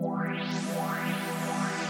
Why? Why? Why?